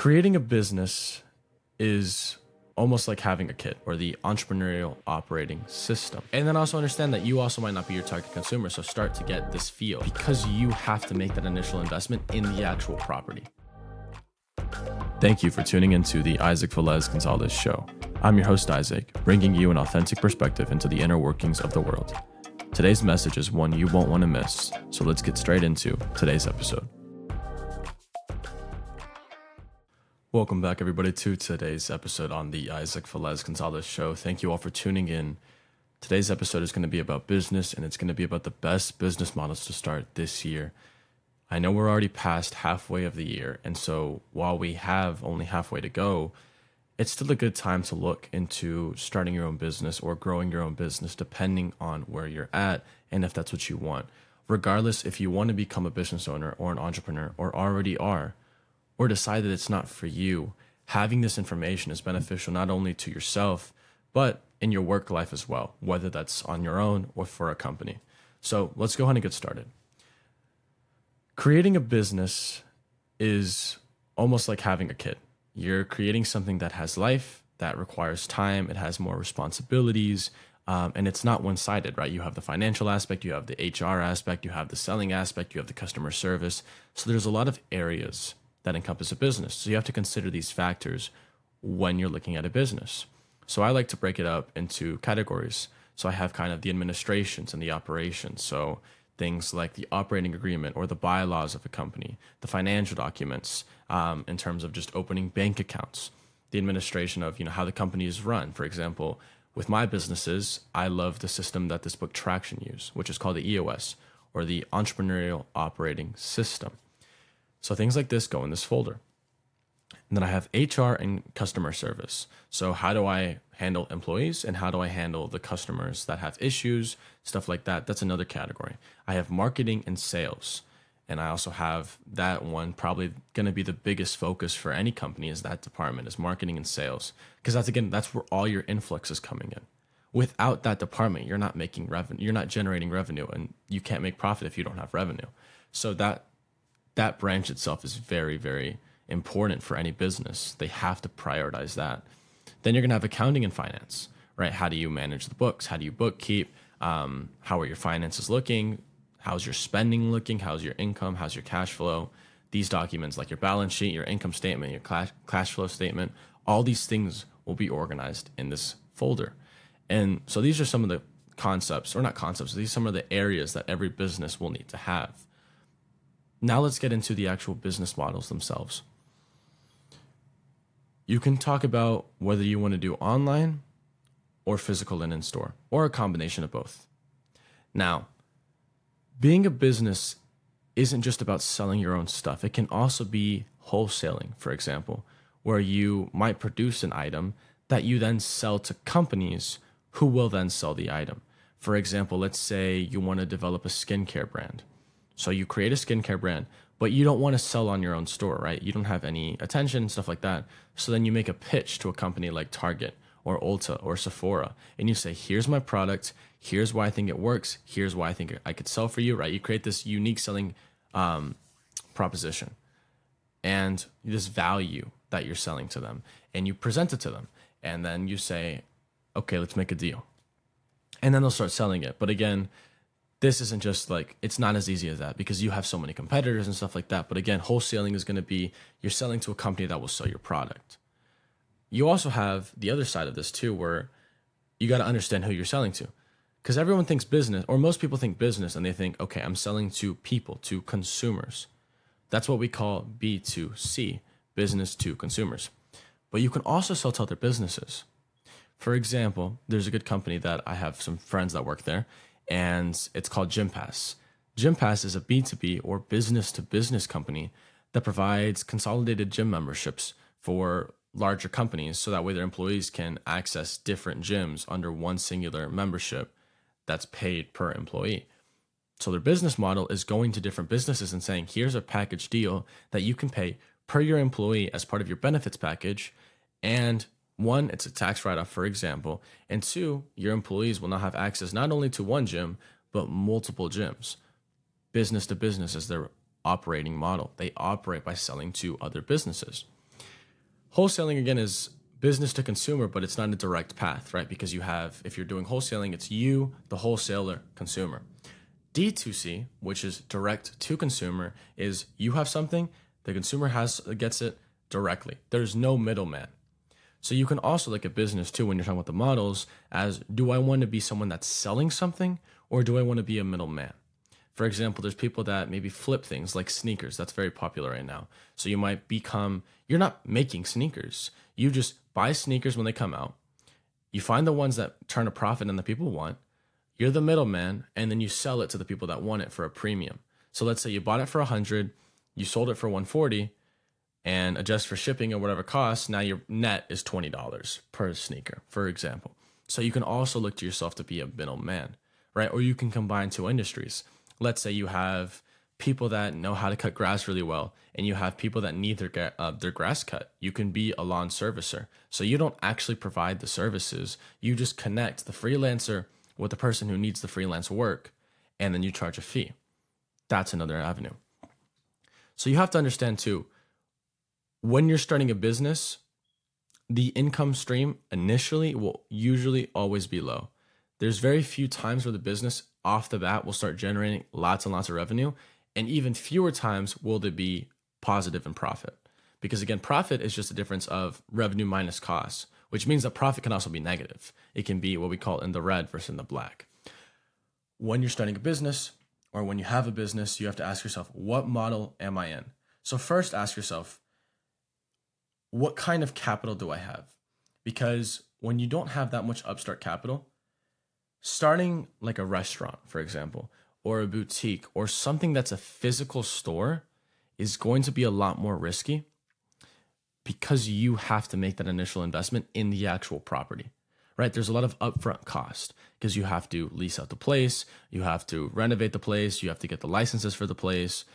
Creating a business is almost like having a kid or the entrepreneurial operating system. And then also understand that you also might not be your target consumer. So start to get this feel because you have to make that initial investment in the actual property. Thank you for tuning into the Isaac Velez Gonzalez Show. I'm your host, Isaac, bringing you an authentic perspective into the inner workings of the world. Today's message is one you won't want to miss, so let's get straight into today's episode. Welcome back, everybody, to today's episode on the Isaac Velez Gonzalez Show. Thank you all for tuning in. Today's episode is going to be about business, and it's going to be about the best business models to start this year. I know we're already past halfway of the year, and so while we have only halfway to go, it's still a good time to look into starting your own business or growing your own business, depending on where you're at and if that's what you want. Regardless, if you want to become a business owner or an entrepreneur or already are, or decide that it's not for you, having this information is beneficial not only to yourself, but in your work life as well, whether that's on your own or for a company. So let's go ahead and get started. Creating a business is almost like having a kid. You're creating something that has life, that requires time, it has more responsibilities, um, and it's not one sided, right? You have the financial aspect, you have the HR aspect, you have the selling aspect, you have the customer service. So there's a lot of areas that encompass a business. So you have to consider these factors when you're looking at a business. So I like to break it up into categories. So I have kind of the administrations and the operations. So things like the operating agreement or the bylaws of a company, the financial documents um, in terms of just opening bank accounts, the administration of you know how the company is run. For example, with my businesses, I love the system that this book Traction use, which is called the EOS or the Entrepreneurial Operating System. So things like this go in this folder. And then I have HR and customer service. So how do I handle employees and how do I handle the customers that have issues, stuff like that? That's another category. I have marketing and sales. And I also have that one probably going to be the biggest focus for any company is that department is marketing and sales because that's again that's where all your influx is coming in. Without that department, you're not making revenue, you're not generating revenue and you can't make profit if you don't have revenue. So that that branch itself is very, very important for any business. They have to prioritize that. Then you're going to have accounting and finance, right? How do you manage the books? How do you bookkeep? Um, how are your finances looking? How's your spending looking? How's your income? How's your cash flow? These documents, like your balance sheet, your income statement, your cash, cash flow statement, all these things will be organized in this folder. And so these are some of the concepts, or not concepts, these are some of the areas that every business will need to have. Now let's get into the actual business models themselves. You can talk about whether you want to do online or physical and in store, or a combination of both. Now, being a business isn't just about selling your own stuff, it can also be wholesaling, for example, where you might produce an item that you then sell to companies who will then sell the item. For example, let's say you want to develop a skincare brand. So you create a skincare brand, but you don't want to sell on your own store, right? You don't have any attention, stuff like that. So then you make a pitch to a company like Target or Ulta or Sephora, and you say, here's my product, here's why I think it works, here's why I think I could sell for you, right? You create this unique selling um, proposition and this value that you're selling to them, and you present it to them, and then you say, okay, let's make a deal. And then they'll start selling it. But again, this isn't just like it's not as easy as that because you have so many competitors and stuff like that. But again, wholesaling is going to be you're selling to a company that will sell your product. You also have the other side of this too, where you got to understand who you're selling to. Because everyone thinks business, or most people think business, and they think, okay, I'm selling to people, to consumers. That's what we call B2C, business to consumers. But you can also sell to other businesses. For example, there's a good company that I have some friends that work there, and it's called Gympass. Gympass is a B2B or business to business company that provides consolidated gym memberships for larger companies so that way their employees can access different gyms under one singular membership that's paid per employee. So their business model is going to different businesses and saying, here's a package deal that you can pay per your employee as part of your benefits package. And one, it's a tax write off, for example. And two, your employees will now have access not only to one gym, but multiple gyms. Business to business is their operating model. They operate by selling to other businesses. Wholesaling again is business to consumer, but it's not a direct path, right? Because you have, if you're doing wholesaling, it's you, the wholesaler, consumer. D2C, which is direct to consumer, is you have something, the consumer has gets it directly. There's no middleman. So you can also look at business too when you're talking about the models as do I want to be someone that's selling something or do I want to be a middleman? For example, there's people that maybe flip things like sneakers. That's very popular right now. So you might become, you're not making sneakers. You just buy sneakers when they come out. You find the ones that turn a profit and the people want. You're the middleman, and then you sell it to the people that want it for a premium. So let's say you bought it for 100, you sold it for 140, and adjust for shipping or whatever costs, now your net is $20 per sneaker, for example. So you can also look to yourself to be a middleman, right? Or you can combine two industries. Let's say you have people that know how to cut grass really well, and you have people that need their uh, their grass cut. You can be a lawn servicer, so you don't actually provide the services. You just connect the freelancer with the person who needs the freelance work, and then you charge a fee. That's another avenue. So you have to understand too when you're starting a business, the income stream initially will usually always be low. There's very few times where the business off the bat will start generating lots and lots of revenue, and even fewer times will there be positive in profit. Because again, profit is just a difference of revenue minus costs, which means that profit can also be negative. It can be what we call in the red versus in the black. When you're starting a business or when you have a business, you have to ask yourself, what model am I in? So, first ask yourself, what kind of capital do I have? Because when you don't have that much upstart capital, starting like a restaurant, for example, or a boutique or something that's a physical store is going to be a lot more risky because you have to make that initial investment in the actual property. Right? There's a lot of upfront cost because you have to lease out the place, you have to renovate the place, you have to get the licenses for the place,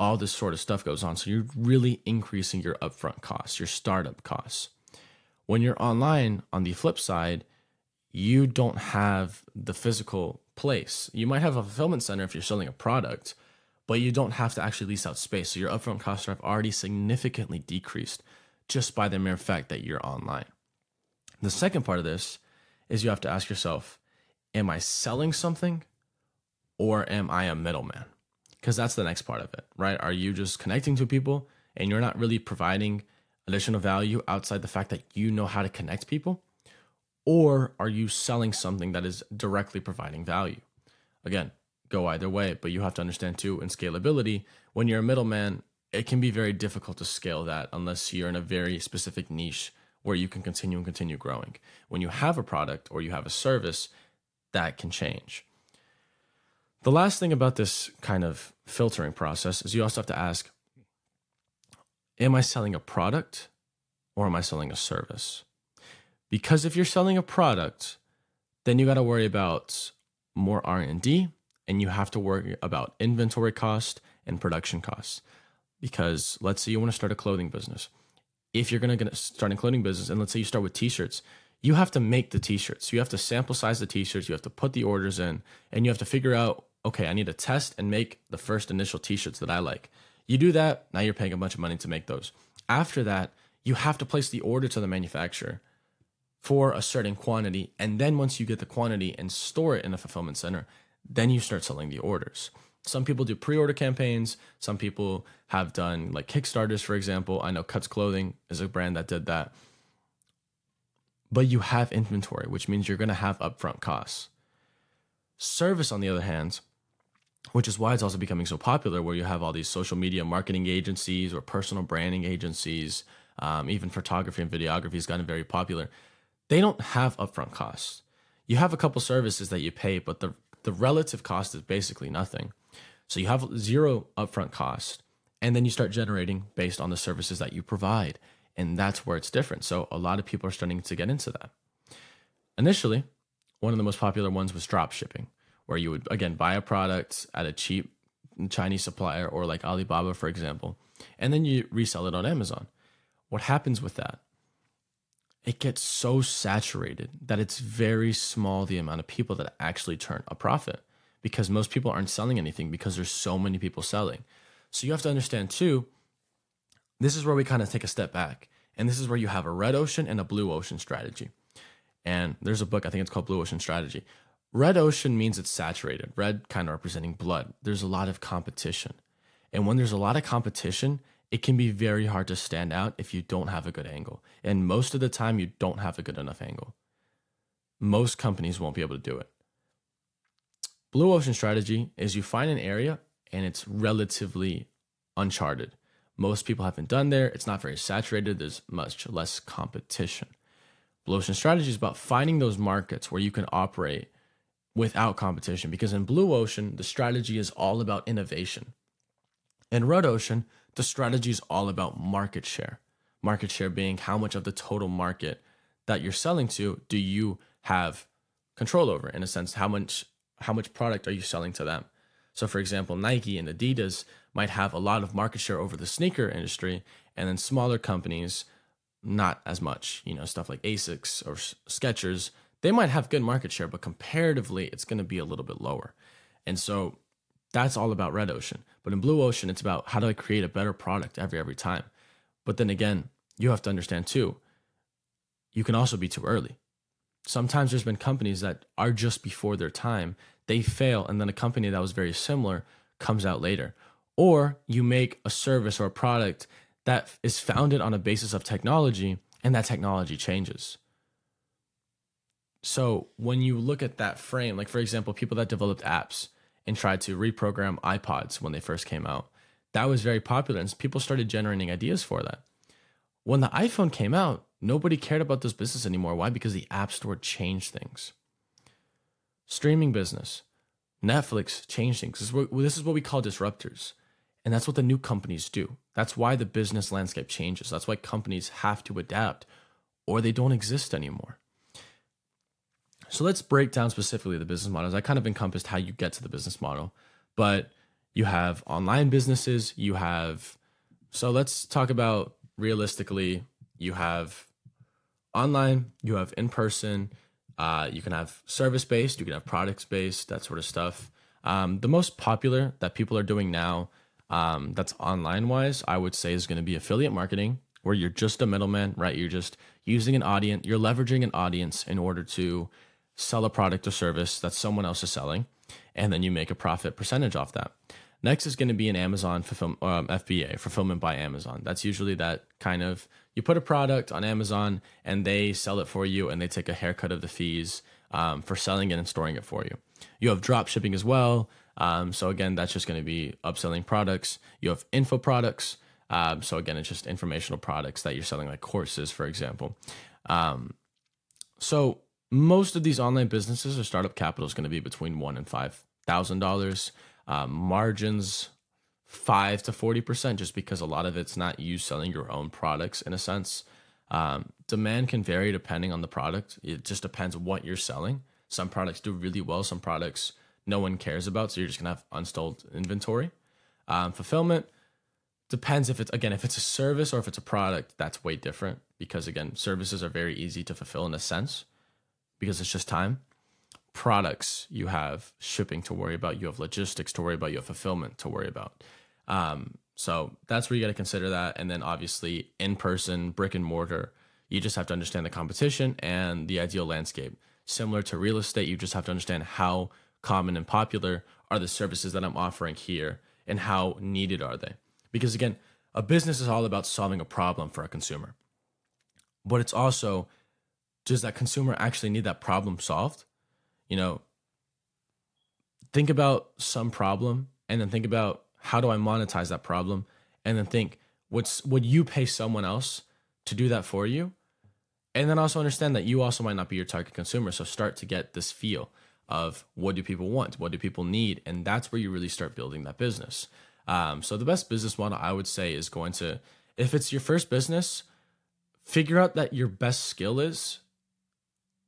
all this sort of stuff goes on. So you're really increasing your upfront costs, your startup costs. When you're online, on the flip side, you don't have the physical place. You might have a fulfillment center if you're selling a product, but you don't have to actually lease out space. So your upfront costs have already significantly decreased just by the mere fact that you're online. The second part of this is you have to ask yourself, am I selling something or am I a middleman? Because that's the next part of it, right? Are you just connecting to people and you're not really providing additional value outside the fact that you know how to connect people? Or are you selling something that is directly providing value? Again, go either way, but you have to understand too in scalability, when you're a middleman, it can be very difficult to scale that unless you're in a very specific niche where you can continue and continue growing. When you have a product or you have a service, that can change. The last thing about this kind of filtering process is you also have to ask Am I selling a product or am I selling a service? Because if you're selling a product, then you got to worry about more R&D and you have to worry about inventory cost and production costs. Because let's say you want to start a clothing business. If you're going to start a clothing business and let's say you start with t-shirts, you have to make the t-shirts. You have to sample size the t-shirts, you have to put the orders in, and you have to figure out okay, I need to test and make the first initial t shirts that I like. You do that, now you're paying a bunch of money to make those. After that, you have to place the order to the manufacturer for a certain quantity. And then once you get the quantity and store it in a fulfillment center, then you start selling the orders. Some people do pre order campaigns. Some people have done like Kickstarters, for example. I know Cuts Clothing is a brand that did that. But you have inventory, which means you're going to have upfront costs. Service, on the other hand, which is why it's also becoming so popular where you have all these social media marketing agencies or personal branding agencies um, even photography and videography has gotten very popular. They don't have upfront costs. You have a couple services that you pay but the, the relative cost is basically nothing. So you have zero upfront cost and then you start generating based on the services that you provide and that's where it's different. So a lot of people are starting to get into that. Initially one of the most popular ones was drop shipping where you would again buy a product at a cheap Chinese supplier or like Alibaba, for example, and then you resell it on Amazon. What happens with that? It gets so saturated that it's very small the amount of people that actually turn a profit because most people aren't selling anything because there's so many people selling. So you have to understand too, this is where we kind of take a step back And this is where you have a red ocean and a blue ocean strategy. And there's a book, I think it's called Blue Ocean Strategy. Red ocean means it's saturated, red kind of representing blood. There's a lot of competition. And when there's a lot of competition, it can be very hard to stand out if you don't have a good angle. And most of the time, you don't have a good enough angle. Most companies won't be able to do it. Blue ocean strategy is you find an area and it's relatively uncharted. Most people haven't done there. It's not very saturated. There's much less competition. Blue ocean strategy is about finding those markets where you can operate without competition because in blue ocean, the strategy is all about innovation. In red ocean, the strategy is all about market share. Market share being how much of the total market that you're selling to do you have control over in a sense how much how much product are you selling to them so for example nike and adidas might have a lot of market share over the sneaker industry and then smaller companies not as much you know stuff like asics or skechers they might have good market share but comparatively it's going to be a little bit lower. And so that's all about red ocean. But in blue ocean it's about how do i create a better product every every time? But then again you have to understand too you can also be too early. Sometimes there's been companies that are just before their time they fail and then a company that was very similar comes out later. Or you make a service or a product that is founded on a basis of technology and that technology changes so when you look at that frame like for example people that developed apps and tried to reprogram iPods when they first came out. That was very popular, and people started generating ideas for that. When the iPhone came out, nobody cared about this business anymore. Why? Because the App Store changed things. Streaming business, Netflix changed things. This is what, this is what we call disruptors. And that's what the new companies do. That's why the business landscape changes. That's why companies have to adapt or they don't exist anymore. So let's break down specifically the business models. I kind of encompassed how you get to the business model, but you have online businesses, you have so let's talk about realistically, you have online, you have in person, uh, you can have service based, you can have products based, that sort of stuff. Um, the most popular that people are doing now, um, that's online wise, I would say is going to be affiliate marketing, where you're just a middleman, right? You're just using an audience, you're leveraging an audience in order to sell a product or service that someone else is selling, and then you make a profit percentage off that. Next is going to be an Amazon um, FBA, fulfillment by Amazon. That's usually that kind of you put a product on Amazon and they sell it for you and they take a haircut of the fees um, for selling it and storing it for you. You have drop shipping as well. Um, so again, that's just going to be upselling products. You have info products. Um, so again, it's just informational products that you're selling, like courses, for example. Um, so most of these online businesses or startup capital is going to be between one and five thousand um, dollars. Margins five to forty percent, just because a lot of it's not you selling your own products in a sense. Um, demand can vary depending on the product. It just depends what you're selling. Some products do really well. Some products no one cares about, so you're just gonna have unsold inventory. Um, fulfillment depends if it's again if it's a service or if it's a product. That's way different because again services are very easy to fulfill in a sense because it's just time. Products, you have shipping to worry about, you have logistics to worry about, you have fulfillment to worry about. Um, so that's where you got to consider that. And then obviously, in person, brick and mortar, you just have to understand the competition and the ideal landscape. Similar to real estate, you just have to understand how common and popular are the services that I'm offering here and how needed are they. Because again, a business is all about solving a problem for a consumer, but it's also does that consumer actually need that problem solved? You know, think about some problem and then think about how do I monetize that problem and then think what's would you pay someone else to do that for you? And then also understand that you also might not be your target consumer. So start to get this feel of what do people want? What do people need? And that's where you really start building that business. Um, so the best business model I would say is going to, if it's your first business, figure out that your best skill is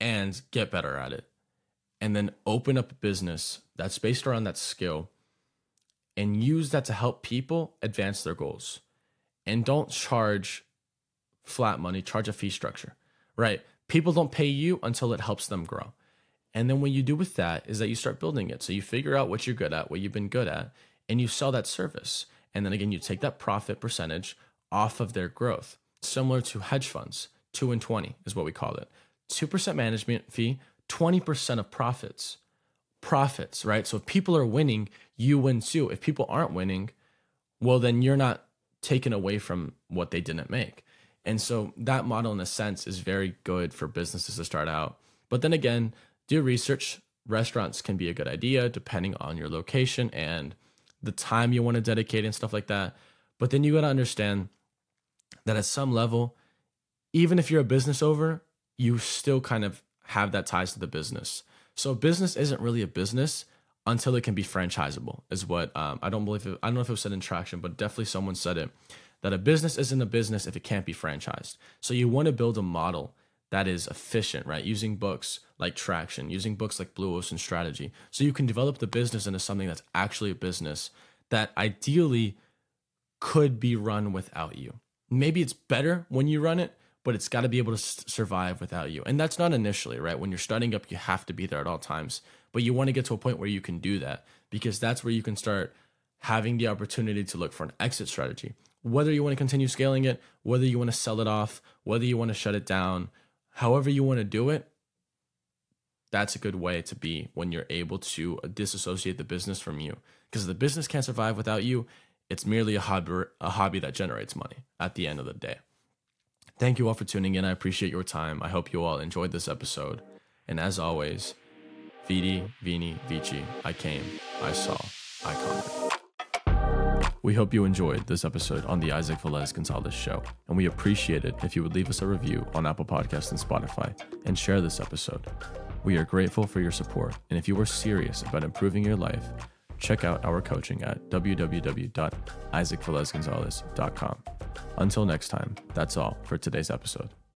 and get better at it. And then open up a business that's based around that skill and use that to help people advance their goals. And don't charge flat money, charge a fee structure, right? People don't pay you until it helps them grow. And then what you do with that is that you start building it. So you figure out what you're good at, what you've been good at, and you sell that service. And then again, you take that profit percentage off of their growth. similar to hedge funds. Two and 20 is what we call it. 2% management fee, 20% of profits. Profits, right? So if people are winning, you win too. If people aren't winning, well, then you're not taken away from what they didn't make. And so that model, in a sense, is very good for businesses to start out. But then again, do research. Restaurants can be a good idea depending on your location and the time you want to dedicate and stuff like that. But then you got to understand that at some level, even if you're a business owner, you still kind of have that ties to the business. So business isn't really a business until it can be franchisable. Is what um, I don't believe. It, I don't know if it was said in Traction, but definitely someone said it that a business isn't a business if it can't be franchised. So you want to build a model that is efficient, right? Using books like Traction, using books like Blue Ocean Strategy. So you can develop the business into something that's actually a business that ideally could be run without you. Maybe it's better when you run it, but it's got to be able to survive without you. And that's not initially, right? When you're starting up, you have to be there at all times. But you want to get to a point where you can do that because that's where you can start having the opportunity to look for an exit strategy. Whether you want to continue scaling it, whether you want to sell it off, whether you want to shut it down, however you want to do it, that's a good way to be when you're able to disassociate the business from you. Because the business can't survive without you. It's merely a hobby, a hobby that generates money at the end of the day. Thank you all for tuning in. I appreciate your time. I hope you all enjoyed this episode. And as always, Vidi, Vini, Vici. I came, I saw, I conquered. We hope you enjoyed this episode on the Isaac Velez Gonzalez Show, and we appreciate it if you would leave us a review on Apple Podcasts and Spotify and share this episode. We are grateful for your support, and if you are serious about improving your life, check out our coaching at www.isaacvelezgonzalez.com. Until next time, that's all for today's episode.